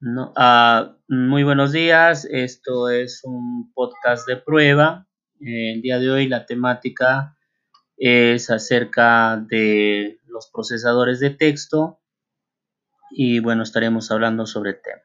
Ah, muy buenos días, esto es un podcast de prueba. Eh, el día de hoy la temática es acerca de los procesadores de texto y bueno, estaremos hablando sobre el tema.